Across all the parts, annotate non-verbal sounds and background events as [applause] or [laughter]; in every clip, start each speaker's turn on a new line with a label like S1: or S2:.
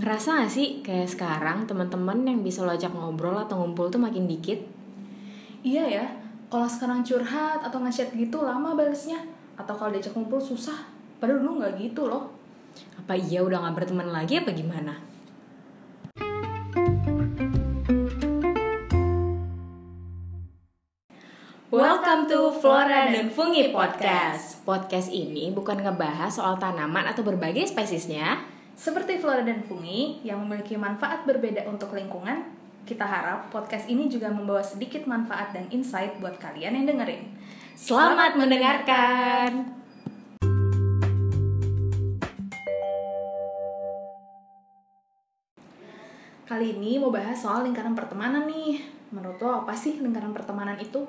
S1: Ngerasa gak sih kayak sekarang teman-teman yang bisa lo ajak ngobrol atau ngumpul tuh makin dikit?
S2: Iya ya, kalau sekarang curhat atau nge-chat gitu lama balesnya. Atau kalau diajak ngumpul susah. Padahal dulu nggak gitu loh.
S1: Apa iya udah gak berteman lagi apa gimana? Welcome to Flora dan Fungi Podcast. Podcast ini bukan ngebahas soal tanaman atau berbagai spesiesnya.
S2: Seperti flora dan fungi yang memiliki manfaat berbeda untuk lingkungan, kita harap podcast ini juga membawa sedikit manfaat dan insight buat kalian yang dengerin.
S1: Selamat mendengarkan.
S2: Kali ini mau bahas soal lingkaran pertemanan nih. Menurut lo apa sih lingkaran pertemanan itu?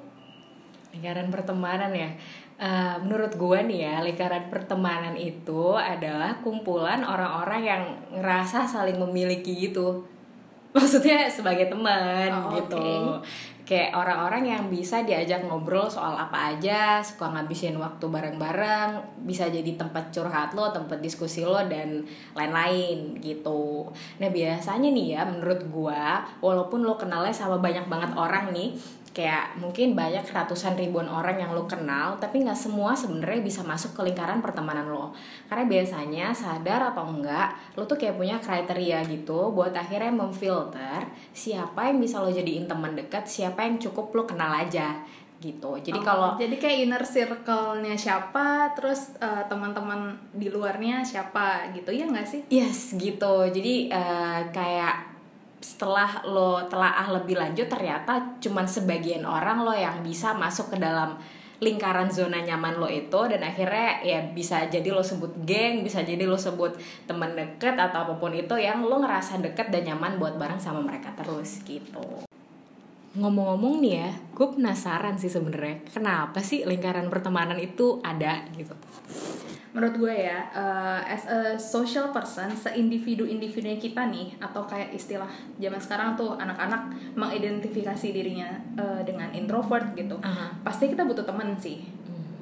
S1: Lingkaran pertemanan ya. Eh, menurut gue nih ya, lingkaran pertemanan itu adalah kumpulan orang-orang yang ngerasa saling memiliki gitu. [laughs] Maksudnya sebagai teman
S2: Oh,
S1: gitu.
S2: oke.
S1: Kayak orang-orang yang bisa diajak ngobrol soal apa aja, suka ngabisin waktu bareng-bareng, bisa jadi tempat curhat lo, tempat diskusi lo dan lain-lain gitu. Nah, biasanya nih ya menurut gua, walaupun lo kenalnya sama banyak banget orang nih, kayak mungkin banyak ratusan ribuan orang yang lo kenal tapi nggak semua sebenarnya bisa masuk ke lingkaran pertemanan lo karena biasanya sadar atau enggak lo tuh kayak punya kriteria gitu buat akhirnya memfilter siapa yang bisa lo jadiin teman dekat siapa yang cukup lo kenal aja gitu jadi
S2: Oh,
S1: kalau
S2: jadi kayak inner circle-nya siapa, terus eh, teman-teman di luarnya siapa gitu ya nggak sih?
S1: Yes gitu. Jadi eh, kayak setelah lo telaah lebih lanjut ternyata cuman sebagian orang lo yang bisa masuk ke dalam lingkaran zona nyaman lo itu dan akhirnya ya bisa jadi lo sebut geng, bisa jadi lo sebut teman deket atau apa pun itu yang lo ngerasa deket dan nyaman buat bareng sama mereka terus gitu. Ngomong-ngomong nih ya, gue penasaran sih sebenarnya kenapa sih lingkaran pertemanan itu ada gitu.
S2: Menurut gue ya, eh, as a social person, seindividu-individunya kita nih, atau kayak istilah zaman sekarang tuh anak-anak mengidentifikasi dirinya eh, dengan introvert gitu.
S1: Aha.
S2: Pasti kita butuh temen sih.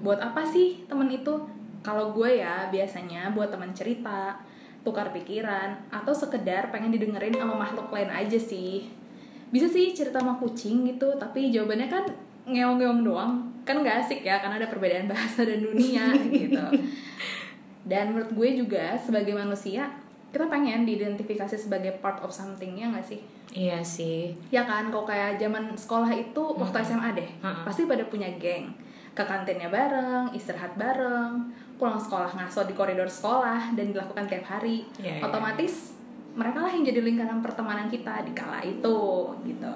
S2: Buat apa sih temen itu? Kalau gue ya biasanya buat teman cerita, tukar pikiran, atau sekedar pengen didengerin sama makhluk lain aja sih. Bisa sih cerita sama kucing gitu, tapi jawabannya kan ngeong-ngeong doang. Kan gak asik ya, karena ada perbedaan [laughs] bahasa dan dunia gitu. Dan menurut gue juga sebagai manusia, kita pengen diidentifikasi sebagai part of something ya gak sih?
S1: Iya sih.
S2: Ya kan, kalau kayak zaman sekolah itu waktu SMA deh,
S1: Mm-mm.
S2: pasti pada punya geng. Ke kantinnya bareng, istirahat bareng, pulang sekolah ngaso di koridor sekolah dan dilakukan tiap hari.
S1: Iya, iya.
S2: Otomatis mereka lah yang jadi lingkaran pertemanan kita di kala itu gitu.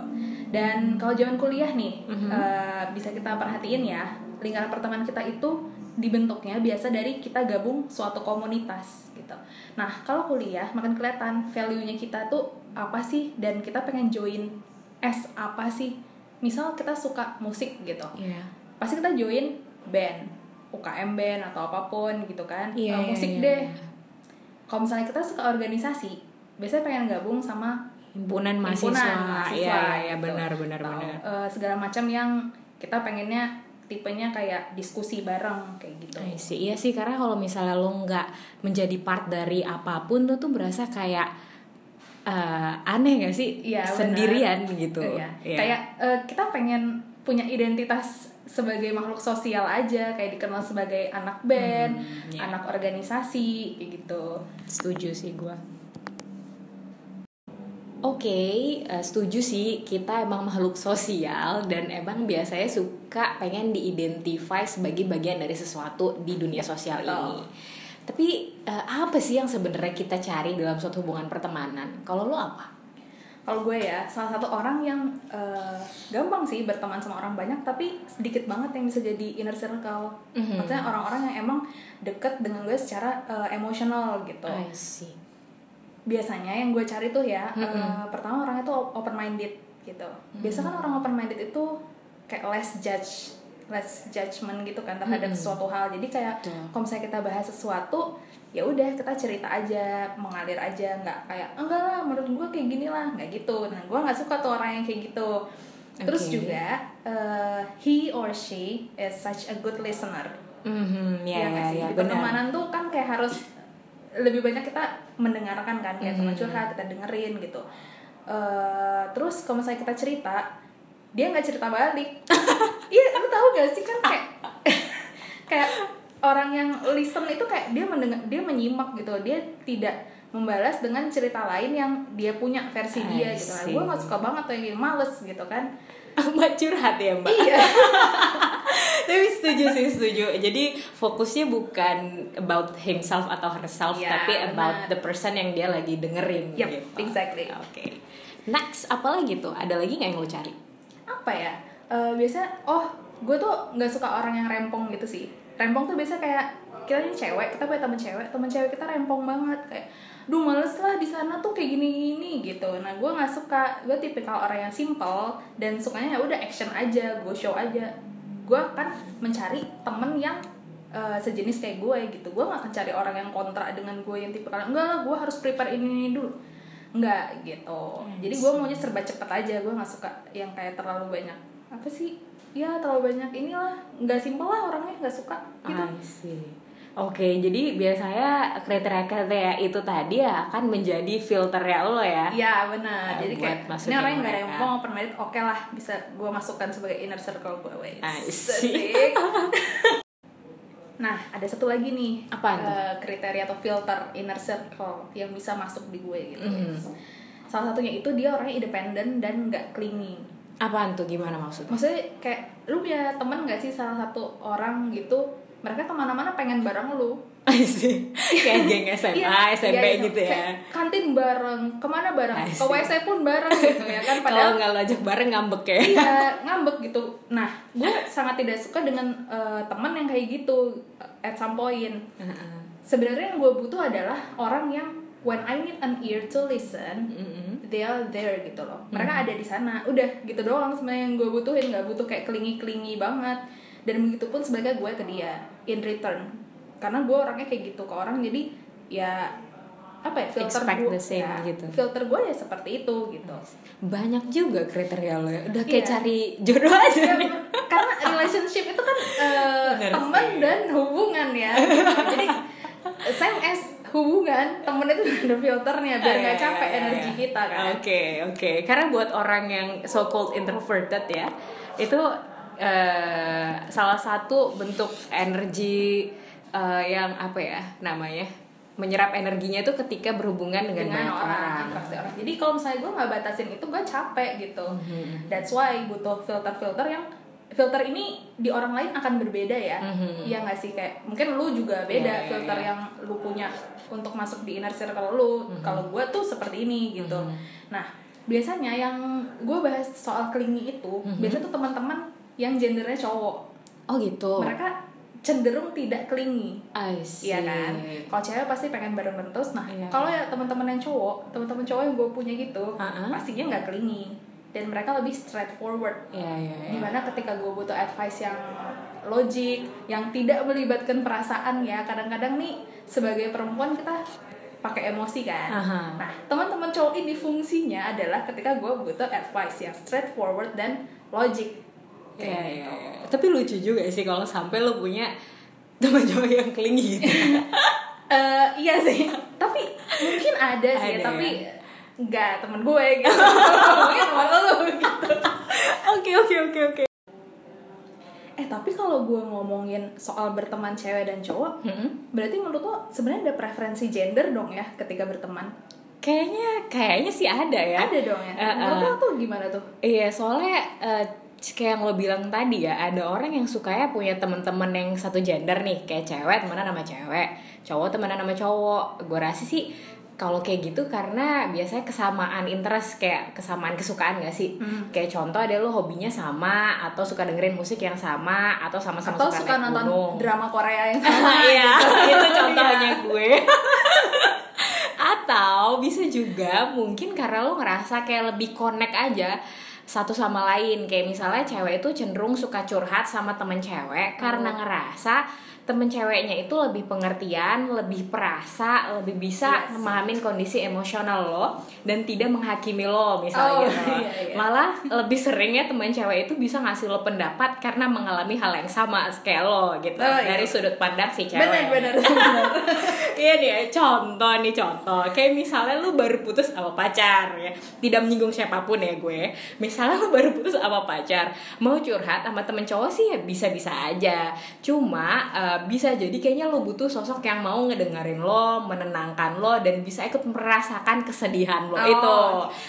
S2: Dan kalau zaman kuliah nih,
S1: Mhm.
S2: eh, bisa kita perhatiin ya, lingkaran pertemanan kita itu dibentuknya biasa dari kita gabung suatu komunitas gitu. Nah, kalau kuliah makin kelihatan value-nya kita tuh apa sih dan kita pengen join as apa sih? Misal kita suka musik gitu.
S1: Iya.
S2: Pasti kita join band, UKM band atau apa pun gitu kan. Eh,
S1: iya,
S2: musik
S1: iya,
S2: deh.
S1: iya.
S2: Kalau misalnya kita suka organisasi, biasanya pengen gabung sama
S1: himpunan mahasiswa,
S2: himpunan mahasiswa
S1: iya iya
S2: gitu.
S1: benar benar
S2: Atau,
S1: benar
S2: eh, segala macam yang kita pengennya tipenya kayak diskusi bareng kayak gitu.
S1: See. iya sih karena kalau misalnya lo nggak menjadi part dari apa pun lo tuh berasa kayak eh, aneh gak sih
S2: benar.
S1: sendirian gitu
S2: Iya.
S1: Iya.
S2: Kayak eh, kita pengen punya identitas sebagai makhluk sosial aja, kayak dikenal sebagai anak band,
S1: Hmm, iya.
S2: anak organisasi kayak gitu.
S1: setuju sih gue Oke, eh, setuju sih kita emang makhluk sosial dan emang biasanya suka pengen diidentify sebagai bagian dari sesuatu di dunia sosial
S2: Betul.
S1: ini. Tapi eh, apa sih yang sebenarnya kita cari dalam suatu hubungan pertemanan? Kalau lo apa?
S2: Kalau gue ya, salah satu orang yang eh, gampang sih berteman sama orang banyak, tapi sedikit banget yang bisa jadi inner circle.
S1: Mhm.
S2: Maksudnya orang-orang yang emang deket dengan gue secara eh, emosional gitu.
S1: I see.
S2: Biasanya yang gue cari tuh ya
S1: Mm-mm.
S2: eh, pertama orangnya tuh open minded gitu. Biasa kan orang open minded itu kayak less judge less judgment gitu kan terhadap
S1: Mm-mm.
S2: suatu hal. Jadi kayak kalau misalnya kita bahas sesuatu ya udah kita cerita aja mengalir aja nggak kayak enggak lah menurut gue kayak gini lah nggak gitu. Nah gue nggak suka tuh orang yang kayak gitu. Terus juga eh, he or she is such a good listener.
S1: Ya,
S2: Iya nggak
S1: ya,
S2: sih?
S1: ya,
S2: Di
S1: benar.
S2: pertemanan tuh kan kayak harus lebih banyak kita mendengarkan kan kayak teman curhat kita dengerin gitu. Eh, terus kalau misalnya kita cerita dia nggak cerita balik. [laughs] Iya lu tahu gak sih? Kan kayak [laughs] kayak orang yang listen itu kayak dia mendengar dia menyimak gitu. Dia tidak membalas dengan cerita lain yang dia punya versi dia gitu. Kan
S1: see.
S2: gue nggak suka banget tuh yang males gitu kan
S1: mbak curhat ya mbak.
S2: Iya. [laughs]
S1: Tapi setuju sih setuju. Jadi fokusnya bukan about himself atau herself
S2: Ya,
S1: tapi about the person yang dia lagi dengerin
S2: Yep,
S1: gitu.
S2: exactly.
S1: oke. Next apa lagi tuh? Ada lagi nggak yang lo cari?
S2: Apa ya? Eh, biasanya oh gue tuh nggak suka orang yang rempong gitu sih. Rempong tuh biasa kayak kita ini cewek kita punya teman cewek teman cewek kita rempong banget. Kayak duh males lah di sana tuh kayak gini gini gitu. Nah gue nggak suka. Gue tipikal orang yang simple dan sukanya ya udah action aja gue show aja. Gue akan mencari temen yang eh, sejenis kayak gue gitu. Gue gak akan cari orang yang kontra dengan gue yang tipikal enggak lah gue harus prepare ini, ini dulu. Enggak gitu. Jadi gue maunya serba cepet aja. Gue nggak suka yang kayak terlalu banyak. Apa sih? Ya terlalu banyak inilah. Nggak simpel lah orangnya nggak suka gitu.
S1: Oke, jadi biasanya kriteria-kriteria itu tadi ya akan menjadi filternya lo ya.
S2: Iya benar.
S1: Eh,
S2: Jadi kayak ini orang yang
S1: mereka.
S2: rempong minded, oke lah bisa gue masukkan sebagai inner circle gue.
S1: See.
S2: Asik. [laughs] nah ada satu lagi nih
S1: Apaan tuh?
S2: eh, kriteria atau filter inner circle yang bisa masuk di gue gitu.
S1: Mhm.
S2: Salah satunya itu dia orangnya independen dan nggak clingy.
S1: Apaan tuh gimana maksudnya?
S2: Maksudnya kayak lu punya temen nggak sih salah satu orang gitu mereka ke mana-mana pengen bareng lu. [laughs]
S1: Kayak geng SMA,
S2: Iya,
S1: SMP
S2: iya,
S1: gitu ya.
S2: kantin bareng, ke mana
S1: bareng,
S2: ke. WC pun bareng gitu ya kan. [laughs]
S1: Kalau
S2: Padahal
S1: nggak lo ajak bareng ngambek ya.
S2: iya [laughs] ngambek gitu. Nah, gue sangat tidak suka dengan eh, teman yang kayak gitu at some point.
S1: Heeh.
S2: Sebenarnya yang gue butuh adalah orang yang when I need an ear to listen,
S1: Mm-mm.
S2: they are there gitu loh.
S1: Hmm.
S2: Mereka ada di sana. Udah gitu doang sebenarnya yang gue butuhin, nggak butuh kayak kelingi-kelingi banget. Dan begitu pun sebaliknya gue ke dia in return. Karena gue orangnya kayak gitu ke orang jadi ya apa ya filter
S1: Expect
S2: gue
S1: the same
S2: ya,
S1: gitu.
S2: filter gue ya seperti itu gitu
S1: Banyak juga kriteria lo ya. Udah kayak
S2: Iya.
S1: cari jodoh aja nih.
S2: karena relationship itu kan
S1: Bener
S2: teman dan hubungan ya jadi same as hubungan temen itu [laughs] ada filternya biar nggak
S1: Iya,
S2: capek
S1: iya,
S2: energi
S1: iya.
S2: kita kan
S1: Oke, oke. Karena buat orang yang so called introverted ya, itu eh, salah satu bentuk energi eh, yang apa ya namanya? menyerap energinya itu ketika berhubungan dengan,
S2: dengan
S1: banyak
S2: orang,
S1: orang.
S2: Jadi kalau misalnya gue nggak batasin itu gue capek gitu.
S1: Mhm.
S2: That's why butuh filter-filter yang filter ini di orang lain akan berbeda ya.
S1: Mhm.
S2: Iya nggak sih kayak mungkin lu juga beda
S1: Iya, iya,
S2: filter
S1: iya.
S2: yang lu punya untuk masuk di inner circle lu. Kalau gue tuh seperti ini gitu.
S1: Mhm.
S2: Nah biasanya yang gue bahas soal clingy itu
S1: Mhm.
S2: biasanya tuh teman-teman yang gendernya cowok.
S1: Oh gitu.
S2: Mereka cenderung tidak clingy.
S1: I see.
S2: Iya kan? Kalau cewek pasti pengen bareng-bareng terus. Nah,
S1: Iya.
S2: kalau ya teman-teman yang cowok, teman-teman cowok yang gue punya gitu,
S1: Ha-ha.
S2: pastinya nggak clingy dan mereka lebih straightforward.
S1: Iya, iya, iya.
S2: Di mana ketika gue butuh advice yang logik, yang tidak melibatkan perasaan ya, kadang-kadang nih sebagai perempuan kita pakai emosi kan.
S1: Aha.
S2: Nah, teman-teman cowok ini fungsinya adalah ketika gue butuh advice yang straightforward dan logic.
S1: Iya, iya,
S2: gitu.
S1: iya. Tapi lucu juga sih kalau sampai lo punya teman cowok yang clingy gitu. [laughs]
S2: Eh, iya sih, tapi mungkin ada sih,
S1: Ada
S2: tapi
S1: ya?
S2: nggak temen gue gitu. mungkin temen lo gitu.
S1: Oke, oke, oke, oke.
S2: Eh tapi kalau gue ngomongin soal berteman cewek dan cowok,
S1: Hmm?
S2: berarti menurut lo sebenarnya ada preferensi gender dong ya ketika berteman?
S1: Kayaknya, kayaknya sih ada ya.
S2: Ada dong ya.
S1: Eh,
S2: Menurut
S1: eh.
S2: lo tuh gimana tuh?
S1: Iya, soalnya eh, kayak yang lo bilang tadi ya, ada orang yang sukanya punya temen-temen yang satu gender nih, kayak cewek temenan sama cewek, cowok temenan sama cowok. Gue rasa sih kalau kayak gitu karena biasanya kesamaan interest kayak kesamaan kesukaan gak sih?
S2: Hmm.
S1: Kayak contoh ada lo hobinya sama atau suka dengerin musik yang sama atau sama-sama
S2: Atau
S1: suka,
S2: suka nonton
S1: gunung.
S2: drama Korea yang [laughs] sama
S1: Iya,
S2: gitu. [laughs]
S1: itu contohnya gue. [laughs] Atau bisa juga mungkin karena lo ngerasa kayak lebih connect aja satu sama lain. Kayak misalnya cewek itu cenderung suka curhat sama temen cewek karena ngerasa temen ceweknya itu lebih pengertian, lebih perasa, lebih bisa
S2: Yes.
S1: memahamin kondisi emosional lo dan tidak menghakimi lo misalnya.
S2: Oh,
S1: gitu. [laughs]
S2: iya, iya.
S1: Malah lebih seringnya teman cewek itu bisa ngasih lo pendapat karena mengalami hal yang sama kayak lo gitu
S2: Oh, iya.
S1: dari sudut pandang si cewek.
S2: benar benar [laughs]
S1: Iya nih, contoh nih contoh. Kayak misalnya lu baru putus sama pacar ya. Tidak menyinggung siapa pun ya gue. Misalnya lu baru putus sama pacar, mau curhat sama temen cowok sih ya bisa-bisa aja. Cuma eh, bisa jadi kayaknya lu butuh sosok yang mau ngedengerin lo, menenangkan lo dan bisa ikut merasakan kesedihan lo
S2: Oh.
S1: itu.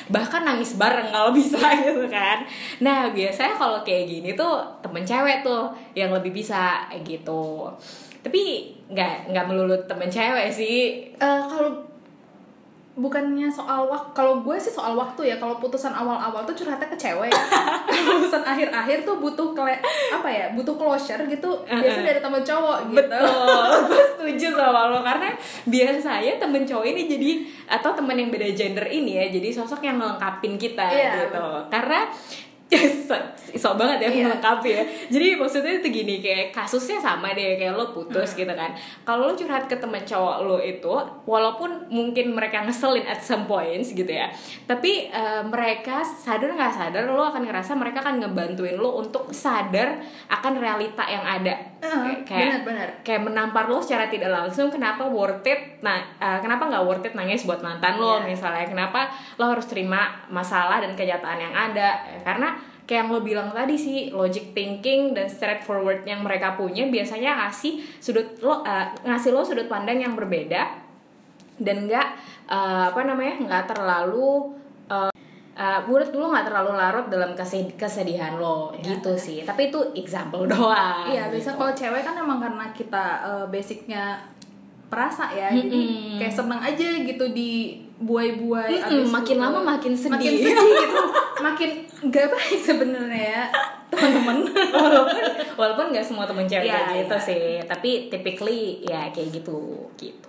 S1: Bahkan nangis bareng kalau [laughs] bisa gitu kan. Nah, biasanya kalau kayak gini tuh temen cewek tuh yang lebih bisa gitu tapi nggak nggak melulu temen cewek sih
S2: Eh, kalau bukannya soal waktu kalau gue sih soal waktu ya kalau putusan awal-awal tuh curhatnya ke cewek. Putusan akhir-akhir tuh butuh kele apa ya butuh closure gitu biasa dari temen cowok gitu.
S1: Betul. [laughs] Gue setuju sama lo karena biasanya temen cowok ini jadi atau temen yang beda gender ini ya jadi sosok yang melengkapin kita
S2: Iya.
S1: gitu. karena so, so banget ya
S2: Iya.
S1: melengkapi ya. Jadi maksudnya itu gini kayak kasusnya sama deh kayak lo putus gitu kan. Kalau lo curhat ke temen cowok lo itu walaupun mungkin mereka ngeselin at some points gitu ya tapi eh, mereka sadar nggak sadar lo akan ngerasa mereka akan ngebantuin lo untuk sadar akan realita yang ada
S2: Heeh,
S1: kayak
S2: benar-benar.
S1: kayak menampar lo secara tidak langsung kenapa worth it nah eh, kenapa nggak worth it nangis buat mantan lo
S2: Iya.
S1: misalnya kenapa lo harus terima masalah dan kenyataan yang ada karena kayak yang lo bilang tadi sih logic thinking dan straightforward yang mereka punya biasanya ngasih sudut lo eh, ngasih lo sudut pandang yang berbeda dan nggak eh, apa namanya nggak terlalu menurut dulu nggak terlalu larut dalam kesed- kesedihan lo gitu sih tapi itu example [laughs] doang
S2: Iya, biasa
S1: gitu.
S2: kalau cewek kan emang karena kita eh, basicnya perasa ya, jadi
S1: Mm-mm.
S2: kayak seneng aja gitu di buai-buai.
S1: Mm-mm,
S2: abis
S1: makin lama makin sedih.
S2: Makin sedih gitu, makin nggak baik sebenarnya ya teman-teman. [laughs]
S1: walaupun walaupun nggak semua temen cewek kayak gitu
S2: iya.
S1: sih tapi typically ya kayak gitu gitu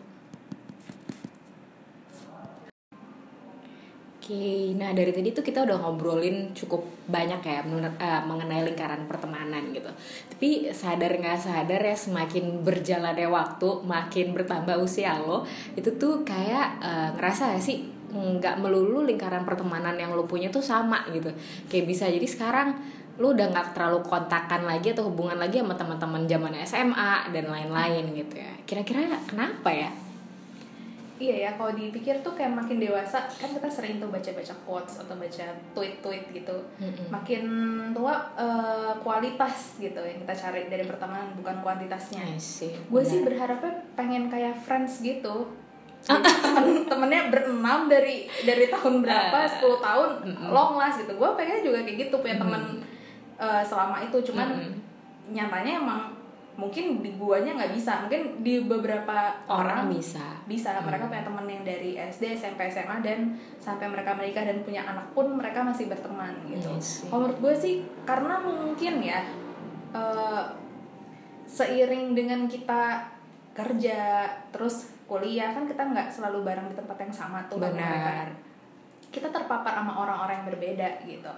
S1: Oke, nah dari tadi tuh kita udah ngobrolin cukup banyak ya menurut- eh, mengenai lingkaran pertemanan gitu. Tapi sadar nggak sadar ya semakin berjalannya waktu, makin bertambah usia lo, itu tuh kayak eh, ngerasa ya sih nggak melulu lingkaran pertemanan yang lo punya tuh sama gitu. Kayak bisa jadi sekarang lu udah nggak terlalu kontakan lagi atau hubungan lagi sama teman-teman zaman SMA dan lain-lain gitu ya. Kira-kira kenapa ya?
S2: Iya ya, kalau dipikir tuh kayak makin dewasa kan kita sering tuh baca-baca quotes atau baca tweet-tweet gitu.
S1: Mm-mm.
S2: Makin tua eh, kualitas gitu yang kita cari dari pertemanan bukan kuantitasnya. Gue sih berharapnya pengen kayak friends gitu [laughs] Jadi temen-temennya berenam dari dari tahun berapa
S1: Eh,
S2: 10 tahun
S1: mm-mm.
S2: long last gitu gue pengen juga kayak gitu punya temen eh, selama itu cuman
S1: Mm-mm.
S2: nyatanya emang mungkin di guanya nggak bisa mungkin di beberapa
S1: orang
S2: orang
S1: bisa.
S2: bisa mereka punya temen yang dari SD SMP SMA dan sampai mereka menikah dan punya anak pun mereka masih berteman gitu
S1: Iya sih.
S2: kalau menurut gue sih karena mungkin ya eh, seiring dengan kita kerja terus kuliah kan kita nggak selalu bareng di tempat yang sama tuh mereka.
S1: Benar.
S2: kita terpapar sama orang-orang yang berbeda gitu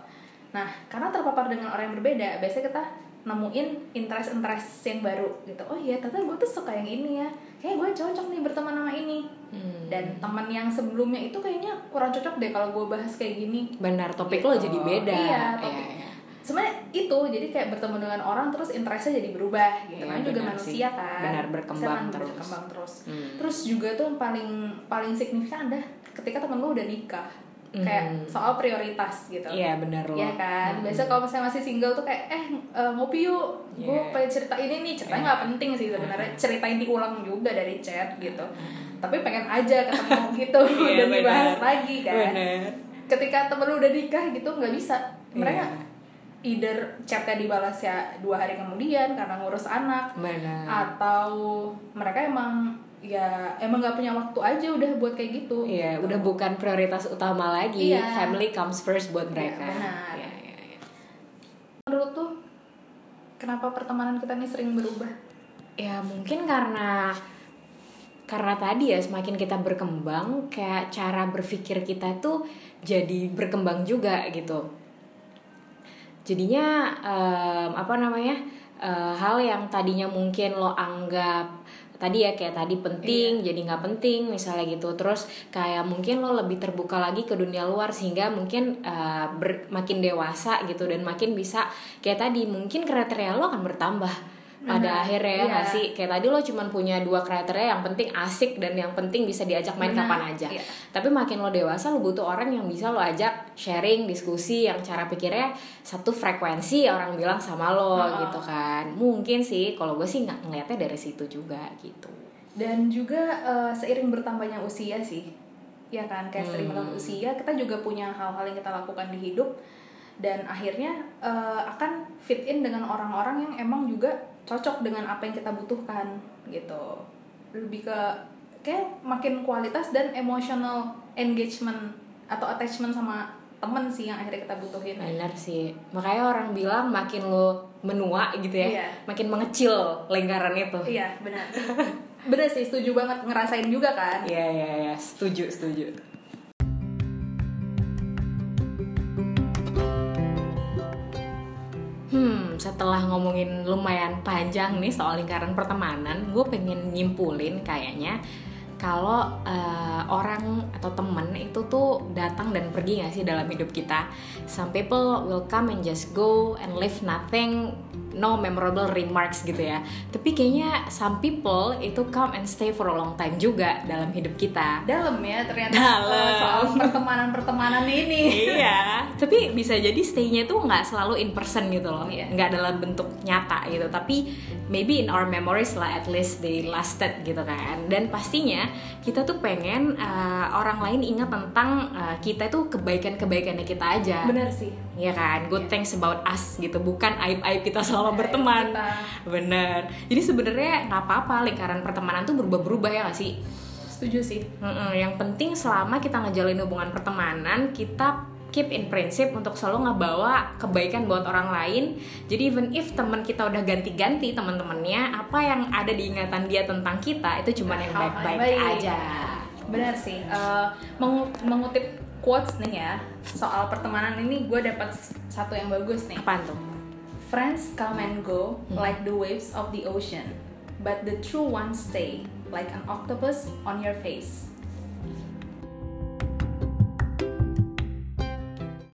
S2: nah karena terpapar dengan orang yang berbeda biasanya kita nemuin interest-interest yang baru gitu oh iya ternyata gue tuh suka yang ini ya kayak gue cocok nih berteman sama ini
S1: Hmm.
S2: dan teman yang sebelumnya itu kayaknya kurang cocok deh kalau gue bahas kayak gini
S1: benar topik
S2: Gitu.
S1: lo jadi beda.
S2: Iya, topik.
S1: Iya, iya.
S2: sebenarnya itu jadi kayak bertemu dengan orang terus interestnya jadi berubah gitu
S1: Iya,
S2: kan juga manusia
S1: sih.
S2: kan
S1: Benar, berkembang
S2: kan
S1: terus.
S2: berkembang terus
S1: Hmm.
S2: terus juga tuh yang paling paling signifikan ada ketika temen lu udah nikah kayak
S1: Hmm.
S2: soal prioritas gitu
S1: Iya benar lo.
S2: Iya kan,
S1: Hmm.
S2: biasa kalau misalnya masih single tuh kayak eh eh, ngopi yuk, gue
S1: Iya.
S2: pengen cerita ini nih, ceritanya nggak penting sih sebenarnya, ceritain diulang juga dari chat gitu, tapi pengen aja ketemu [laughs] gitu
S1: Iya,
S2: dan dibahas
S1: benar.
S2: lagi kan.
S1: Benar.
S2: Ketika temen lu udah nikah gitu nggak bisa, mereka
S1: Iya.
S2: either chatnya dibalas ya dua hari kemudian karena ngurus anak,
S1: Benar.
S2: atau mereka emang ya emang nggak punya waktu aja udah buat kayak gitu.
S1: Iya, udah bukan prioritas utama lagi.
S2: Iya.
S1: Family comes first buat mereka.
S2: benar.
S1: Iya, iya, iya.
S2: Menurut tuh kenapa pertemanan kita ini sering berubah?
S1: Ya mungkin karena karena tadi ya semakin kita berkembang kayak cara berpikir kita tuh jadi berkembang juga gitu. Jadinya em, apa namanya? uh, hal yang tadinya mungkin lo anggap tadi ya kayak tadi penting jadi nggak penting misalnya gitu. Terus kayak mungkin lo lebih terbuka lagi ke dunia luar sehingga mungkin uh, ber, makin dewasa gitu dan makin bisa kayak tadi mungkin kriteria lo akan bertambah pada akhirnya ya nggak
S2: Iya.
S1: sih kayak tadi lo cuma punya dua kriteria yang penting asik dan yang penting bisa diajak main kapan aja
S2: iya.
S1: tapi makin lo dewasa lo butuh orang yang bisa lo ajak sharing diskusi yang cara pikirnya satu frekuensi orang bilang sama lo
S2: Oh.
S1: gitu kan mungkin sih kalau gue sih nggak ngeliatnya dari situ juga gitu
S2: dan juga eh, seiring bertambahnya usia sih ya kan kayak seiring
S1: Hmm.
S2: bertambah usia kita juga punya hal-hal yang kita lakukan di hidup dan akhirnya eh, akan fit in dengan orang-orang yang emang juga cocok dengan apa yang kita butuhkan gitu. Lebih ke kayak makin kualitas dan emotional engagement atau attachment sama temen sih yang akhirnya kita butuhin.
S1: Benar sih. Makanya orang bilang makin lo menua gitu ya
S2: Iya.
S1: makin mengecil lingkaran itu.
S2: Iya benar. Benar sih setuju banget ngerasain juga kan?
S1: Iya iya iya. Setuju setuju. Setelah ngomongin lumayan panjang nih soal lingkaran pertemanan, gue pengen nyimpulin kayaknya kalau eh, orang atau temen itu tuh datang dan pergi gak sih dalam hidup kita. Some people will come and just go and leave nothing, no memorable remarks gitu ya. Tapi kayaknya some people itu come and stay for a long time juga dalam hidup kita.
S2: dalam ya ternyata
S1: Dalam.
S2: eh, soal pertemanan pertemanan ini
S1: iya tapi bisa jadi stay-nya tuh nggak selalu in person gitu loh
S2: Iya.
S1: nggak dalam bentuk nyata gitu tapi maybe in our memories lah at least they lasted gitu kan dan pastinya kita tuh pengen uh, orang lain ingat tentang uh, kita tuh kebaikan-kebaikannya kita aja
S2: benar sih
S1: Iya kan, good things about us gitu, bukan aib-aib kita selama
S2: Aib
S1: berteman.
S2: kita.
S1: Bener. Jadi sebenarnya nggak apa-apa lingkaran pertemanan tuh berubah-berubah ya nggak sih?
S2: setuju sih
S1: Mm-mm, yang penting selama kita ngejalin hubungan pertemanan kita keep in prinsip untuk selalu ngebawa kebaikan buat orang lain. Jadi even if teman kita udah ganti-ganti teman-temannya apa yang ada di ingatan dia tentang kita itu cuma yang baik-baik
S2: baik.
S1: aja.
S2: Benar sih. Mengu- mengutip quotes nih ya soal pertemanan ini gue dapat satu yang bagus nih.
S1: Apa tuh?
S2: Friends come and go
S1: Hmm.
S2: like the waves of the ocean but the true ones stay like an octopus on your face